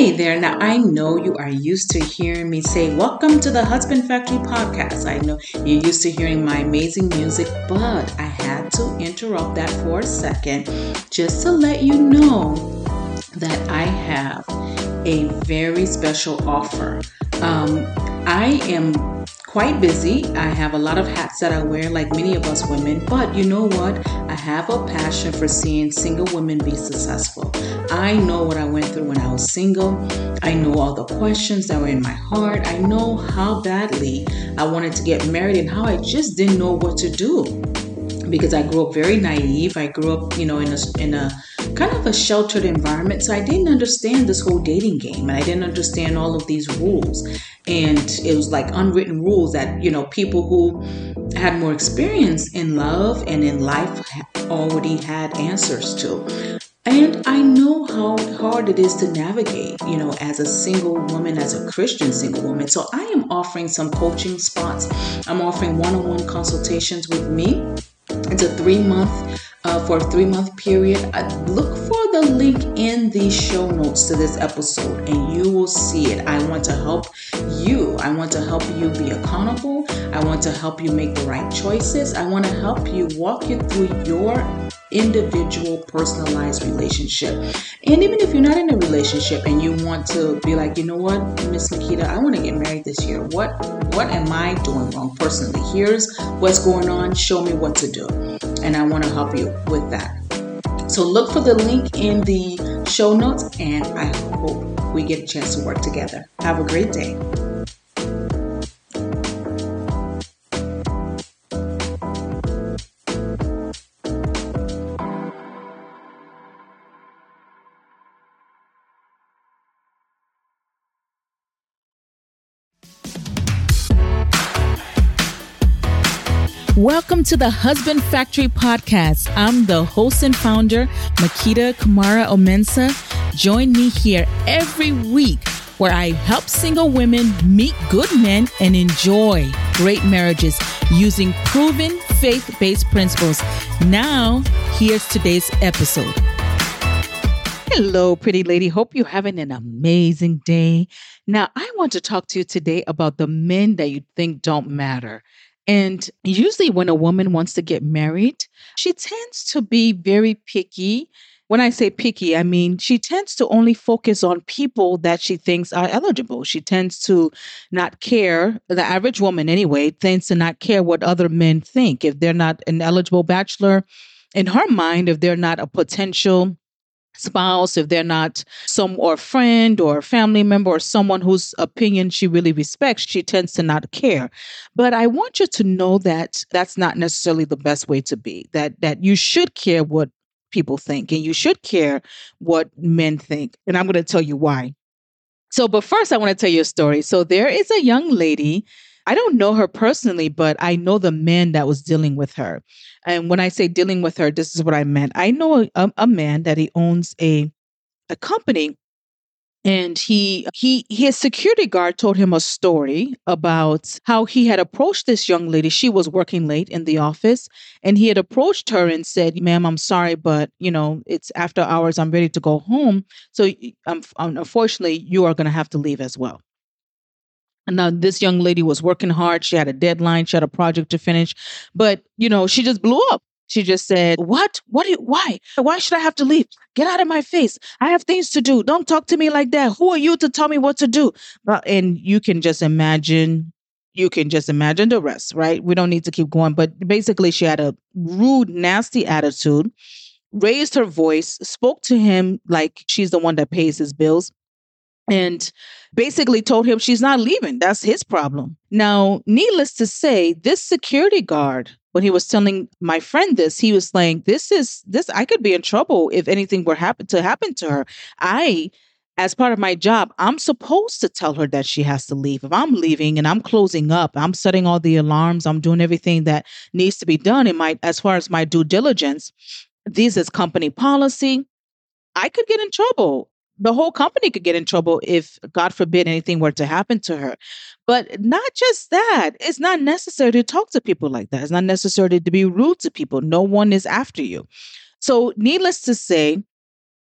Hey there. Now, I know you are used to hearing me say, Welcome to the Husband Factory podcast. I know you're used to hearing my amazing music, but I had to interrupt that for a second just to let you know that I have a very special offer. Um, I am quite busy. I have a lot of hats that I wear, like many of us women. But you know what? I have a passion for seeing single women be successful. I know what I went through when I was single. I know all the questions that were in my heart. I know how badly I wanted to get married and how I just didn't know what to do because I grew up very naive. I grew up, you know, in a in a kind of a sheltered environment, so I didn't understand this whole dating game, and I didn't understand all of these rules. And it was like unwritten rules that you know people who had more experience in love and in life already had answers to. And I know how hard it is to navigate, you know, as a single woman, as a Christian single woman. So I am offering some coaching spots. I'm offering one on one consultations with me it's a three month uh, for a three month period. I look for the link in the show notes to this episode and you will see it. I want to help you. I want to help you be accountable. I want to help you make the right choices. I want to help you walk you through your individual personalized relationship. And even if you're not in a relationship and you want to be like, you know what, Miss Makita, I want to get married this year. What what am I doing wrong personally? Here's what's going on. Show me what to do. And I want to help you with that. So look for the link in the show notes and I hope we get a chance to work together. Have a great day. Welcome to the Husband Factory podcast. I'm the host and founder, Makita Kamara Omensa. Join me here every week where I help single women meet good men and enjoy great marriages using proven faith based principles. Now, here's today's episode. Hello, pretty lady. Hope you're having an amazing day. Now, I want to talk to you today about the men that you think don't matter. And usually, when a woman wants to get married, she tends to be very picky. When I say picky, I mean she tends to only focus on people that she thinks are eligible. She tends to not care, the average woman anyway, tends to not care what other men think. If they're not an eligible bachelor, in her mind, if they're not a potential spouse, if they're not some or friend or family member or someone whose opinion she really respects, she tends to not care. But I want you to know that that's not necessarily the best way to be. That that you should care what people think and you should care what men think. And I'm going to tell you why. So, but first I want to tell you a story. So there is a young lady I don't know her personally, but I know the man that was dealing with her. And when I say dealing with her, this is what I meant. I know a, a man that he owns a a company and he he his security guard told him a story about how he had approached this young lady she was working late in the office and he had approached her and said ma'am i'm sorry but you know it's after hours i'm ready to go home so um, unfortunately you are going to have to leave as well now this young lady was working hard. She had a deadline. She had a project to finish, but you know, she just blew up. She just said, "What? What? You, why? Why should I have to leave? Get out of my face! I have things to do. Don't talk to me like that. Who are you to tell me what to do?" and you can just imagine. You can just imagine the rest, right? We don't need to keep going. But basically, she had a rude, nasty attitude, raised her voice, spoke to him like she's the one that pays his bills and basically told him she's not leaving. That's his problem. Now, needless to say, this security guard, when he was telling my friend this, he was saying, This is this, I could be in trouble if anything were happen to happen to her. I as part of my job, I'm supposed to tell her that she has to leave. If I'm leaving and I'm closing up, I'm setting all the alarms, I'm doing everything that needs to be done in my as far as my due diligence. This is company policy. I could get in trouble the whole company could get in trouble if, God forbid, anything were to happen to her. But not just that, it's not necessary to talk to people like that. It's not necessary to be rude to people. No one is after you. So, needless to say,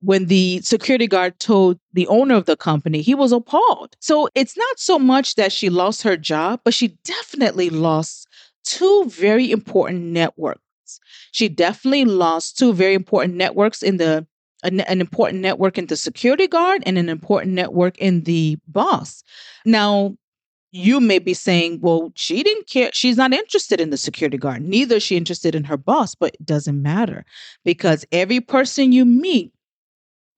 when the security guard told the owner of the company, he was appalled. So it's not so much that she lost her job, but she definitely lost two very important networks. She definitely lost two very important networks in the an, an, important network in the security guard and an important network in the boss. Now, you may be saying, well, she didn't care. She's not interested in the security guard. Neither is she interested in her boss, but it doesn't matter because every person you meet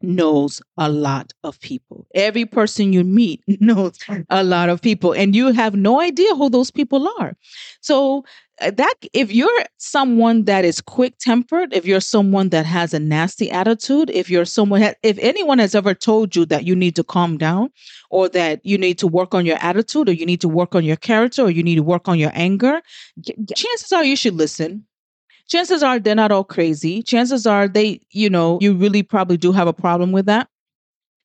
knows a lot of people. Every person you meet knows a lot of people, and you have no idea who those people are. So, Uh, that if you're someone that is quick tempered, if you're someone that has a nasty attitude, if you're someone, if anyone has ever told you that you need to calm down or that you need to work on your attitude or you need to work on your character or you need to work on your anger, chances are you should listen chances are they're not all crazy. Chances are they, you know, you really probably do have a problem with that.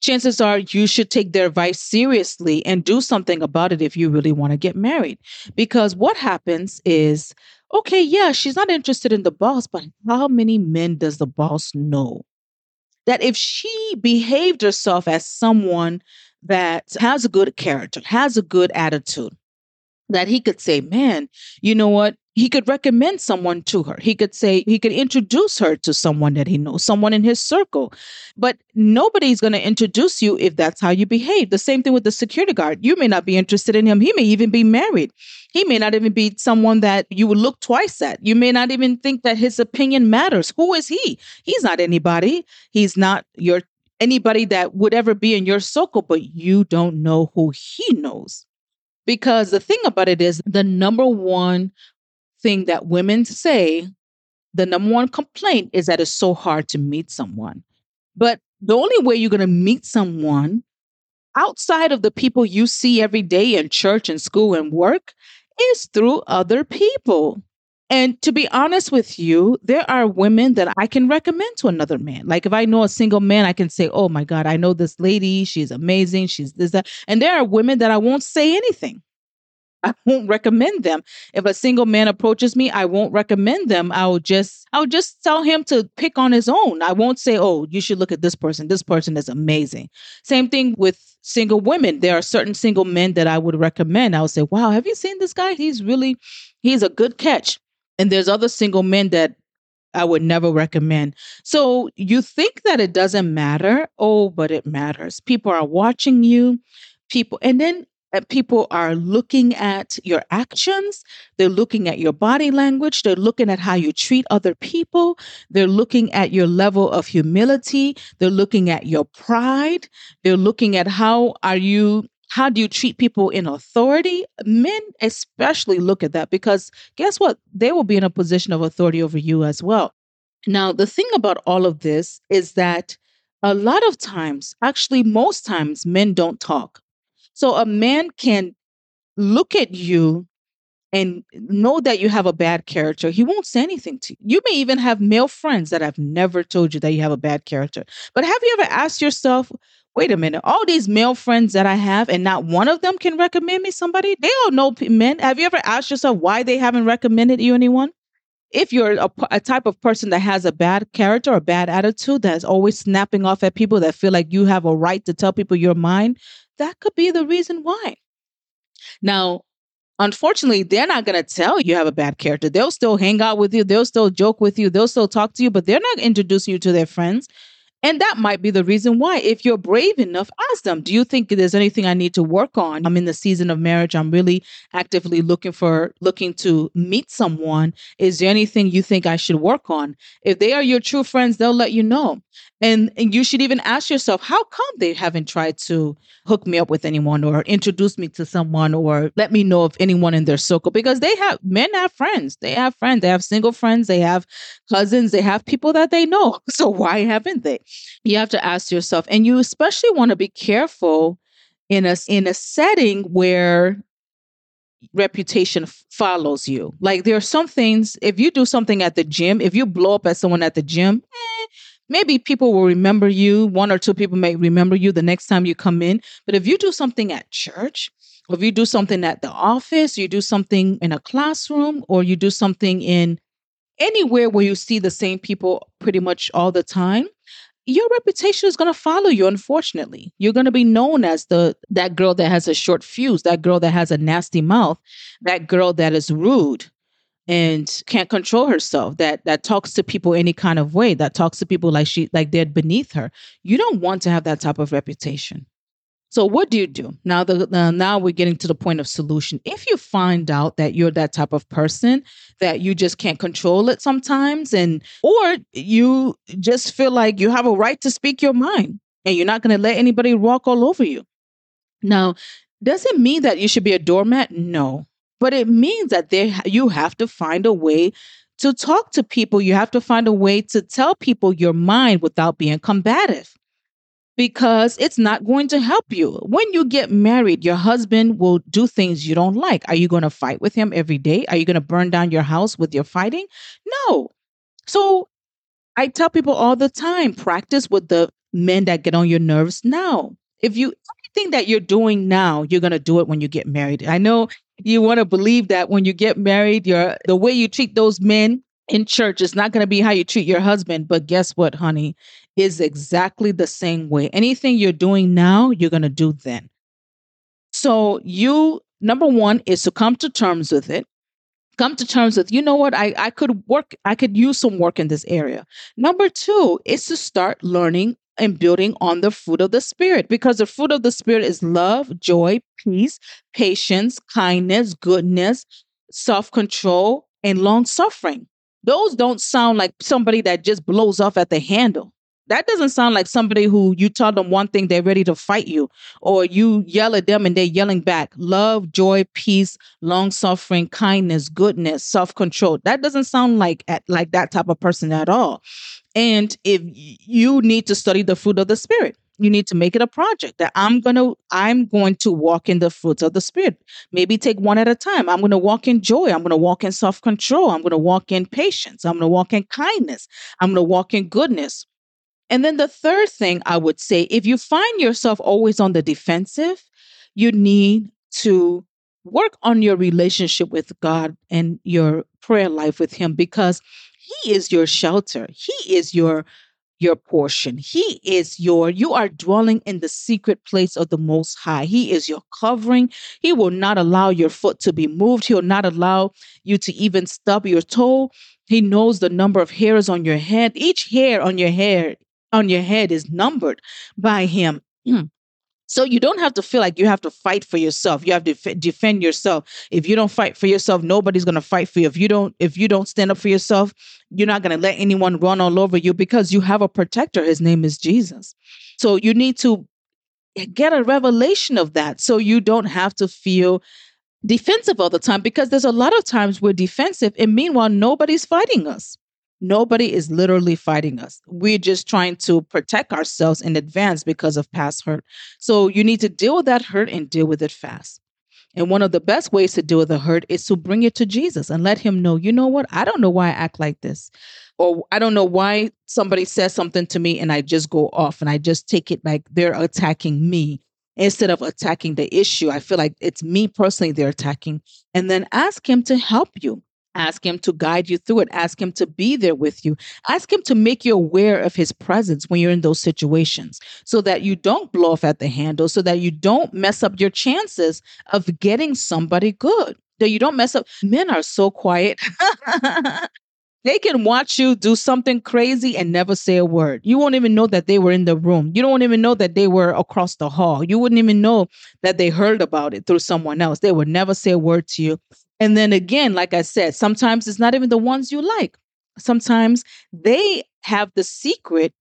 Chances are you should take their advice seriously and do something about it if you really want to get married. Because what happens is, okay, yeah, she's not interested in the boss, but how many men does the boss know? That if she behaved herself as someone that has a good character, has a good attitude, that he could say, man, you know what? He could recommend someone to her. He could say, he could introduce her to someone that he knows, someone in his circle. But nobody's going to introduce you if that's how you behave. The same thing with the security guard. You may not be interested in him. He may even be married. He may not even be someone that you would look twice at. You may not even think that his opinion matters. Who is he? He's not anybody. He's not your anybody that would ever be in your circle, but you don't know who he knows. Because the thing about it is, the number one thing that women say, the number one complaint is that it's so hard to meet someone. But the only way you're going to meet someone outside of the people you see every day in church and school and work is through other people. And to be honest with you, there are women that I can recommend to another man. Like if I know a single man, I can say, Oh my God, I know this lady. She's amazing. She's this, that. And there are women that I won't say anything. I won't recommend them. If a single man approaches me, I won't recommend them. I'll just I'll just tell him to pick on his own. I won't say, "Oh, you should look at this person. This person is amazing." Same thing with single women. There are certain single men that I would recommend. I would say, "Wow, have you seen this guy? He's really he's a good catch." And there's other single men that I would never recommend. So you think that it doesn't matter? Oh, but it matters. People are watching you. People, and then Uh, people are looking at your actions, they're looking at your body language, they're looking at how you treat other people, they're looking at your level of humility, they're looking at your pride, they're looking at how are you how do you treat people in authority? Men especially look at that because guess what? They will be in a position of authority over you as well. Now, the thing about all of this is that a lot of times, actually, most times, men don't talk. So a man can look at you and know that you have a bad character. He won't say anything to you. You may even have male friends that have never told you that you have a bad character. But have you ever asked yourself, wait a minute, all these male friends that I have and not one of them can recommend me somebody? They all know men. Have you ever asked yourself why they haven't recommended you anyone? if you're a, a, type of person that has a bad character or bad attitude that's always snapping off at people that feel like you have a right to tell people your mind that could be the reason why. Now, unfortunately, they're not going to tell you have a bad character. They'll still hang out with you, they'll still joke with you, they'll still talk to you, but they're not introducing you to their friends. And that might be the reason why. If you're brave enough, ask them, do you think there's anything I need to work on? I'm in the season of marriage. I'm really actively looking for, looking to meet someone. Is there anything you think I should work on? If they are your true friends, they'll let you know. And, and you should even ask yourself, how come they haven't tried to hook me up with anyone or introduce me to someone or let me know of anyone in their circle? Because they have, men have friends. They have friends. They have single friends. They have cousins. They have people that they know. So why haven't they? You have to ask yourself, and you especially want to be careful in a, in a setting where reputation f- follows you. Like there are some things, if you do something at the gym, if you blow up at someone at the gym, eh, maybe people will remember you. One or two people may remember you the next time you come in. But if you do something at church, or if you do something at the office, you do something in a classroom, or you do something in anywhere where you see the same people pretty much all the time, your reputation is going to follow you unfortunately. You're going to be known as the that girl that has a short fuse that girl that has a nasty mouth that girl that is rude and can't control herself that that talks to people any kind of way that talks to people like she like they're beneath her. You don't want to have that type of reputation so what do you do now? The uh, now we're getting to the point of solution. If you find out that you're that type of person that you just can't control it sometimes, and or you just feel like you have a right to speak your mind and you're not going to let anybody walk all over you. Now, does it mean that you should be a doormat? No, but it means that there you have to find a way to talk to people. You have to find a way to tell people your mind without being combative because it's not going to help you. When you get married, your husband will do things you don't like. Are you going to fight with him every day? Are you going to burn down your house with your fighting? No. So I tell people all the time practice with the men that get on your nerves now. If you anything that you're doing now, you're going to do it when you get married. I know you want to believe that when you get married, you're the way you treat those men in church is not going to be how you treat your husband. But guess what, honey? Is exactly the same way. Anything you're doing now, you're going to do then. So, you, number one, is to come to terms with it. Come to terms with, you know what, I, I could work, I could use some work in this area. Number two is to start learning and building on the fruit of the Spirit because the fruit of the Spirit is love, joy, peace, patience, kindness, goodness, self control, and long suffering. Those don't sound like somebody that just blows off at the handle. That doesn't sound like somebody who you tell them one thing, they're ready to fight you, or you yell at them and they're yelling back. Love, joy, peace, long suffering, kindness, goodness, self control. That doesn't sound like at, like that type of person at all. And if you need to study the fruit of the spirit, you need to make it a project that I'm going to I'm going to walk in the fruits of the spirit. Maybe take one at a time. I'm going to walk in joy. I'm going to walk in self-control. I'm going to walk in patience. I'm going to walk in kindness. I'm going to walk in goodness. And then the third thing I would say, if you find yourself always on the defensive, you need to work on your relationship with God and your prayer life with him because he is your shelter. He is your your portion. He is your, you are dwelling in the secret place of the Most High. He is your covering. He will not allow your foot to be moved. He'll not allow you to even stub your toe. He knows the number of hairs on your head. Each hair on your hair, on your head is numbered by Him. Hmm. So you don't have to feel like you have to fight for yourself. You have to f- defend yourself. If you don't fight for yourself, nobody's going to fight for you. If you don't if you don't stand up for yourself, you're not going to let anyone run all over you because you have a protector. His name is Jesus. So you need to get a revelation of that so you don't have to feel defensive all the time because there's a lot of times we're defensive and meanwhile nobody's fighting us. Nobody is literally fighting us. We're just trying to protect ourselves in advance because of past hurt. So you need to deal with that hurt and deal with it fast. And one of the best ways to deal with the hurt is to bring it to Jesus and let him know, you know what? I don't know why I act like this. Or I don't know why somebody says something to me and I just go off and I just take it like they're attacking me instead of attacking the issue. I feel like it's me personally they're attacking. And then ask him to help you. Ask him to guide you through it. Ask him to be there with you. Ask him to make you aware of his presence when you're in those situations so that you don't blow off at the handle, so that you don't mess up your chances of getting somebody good. That you don't mess up. Men are so quiet. they can watch you do something crazy and never say a word. You won't even know that they were in the room. You don't even know that they were across the hall. You wouldn't even know that they heard about it through someone else. They would never say a word to you. And then again, like I said, sometimes it's not even the ones you like. Sometimes they have the secret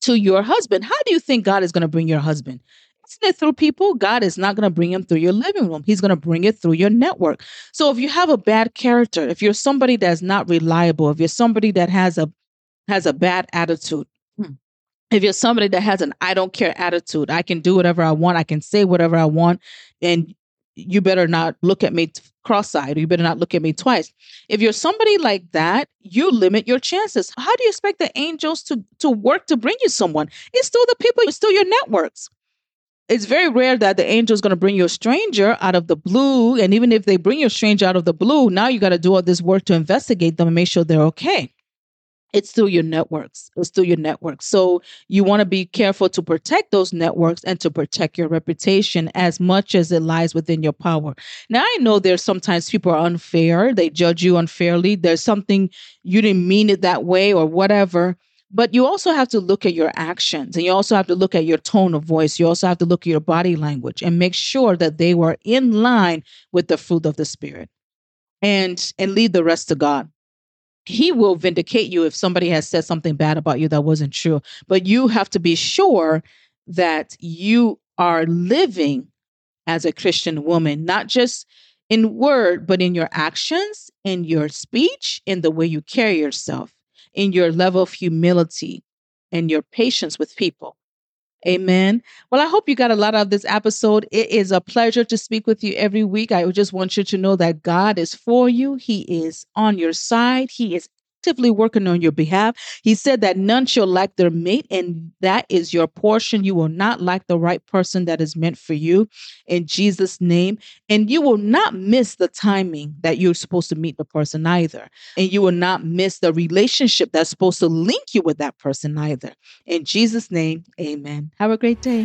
to your husband. How do you think God is going to bring your husband? Isn't it through people? God is not going to bring him through your living room. He's going to bring it through your network. So if you have a bad character, if you're somebody that's not reliable, if you're somebody that has a has a bad attitude, hmm, if you're somebody that has an I don't care attitude, I can do whatever I want, I can say whatever I want, and you better not look at me cross-eyed you better not look at me twice. If you're somebody like that you limit your chances. How do you expect the angels to to work to bring you someone? It's still the people it's still your networks. It's very rare that the angel is going to bring you a stranger out of the blue and even if they bring you a stranger out of the blue now you got to do all this work to investigate them and make sure they're okay it's through your networks. It's through your networks. So you want to be careful to protect those networks and to protect your reputation as much as it lies within your power. Now, I know there's sometimes people are unfair, they judge you unfairly. There's something you didn't mean it that way or whatever. But you also have to look at your actions and you also have to look at your tone of voice. You also have to look at your body language and make sure that they were in line with the fruit of the Spirit and and leave the rest to God he will vindicate you if somebody has said something bad about you that wasn't true. But you have to be sure that you are living as a Christian woman, not just in word, but in your actions, in your speech, in the way you carry yourself, in your level of humility and your patience with people. Amen. Well, I hope you got a lot out of this episode. It is a pleasure to speak with you every week. I just want you to know that God is for you, He is on your side, He is actively working on your behalf. He said that none shall lack their mate, and that is your portion. You will not lack the right person that is meant for you in Jesus' name. And you will not miss the timing that you're supposed to meet the person either. And you will not miss the relationship that's supposed to link you with that person either. In Jesus' name, amen. Have a great day.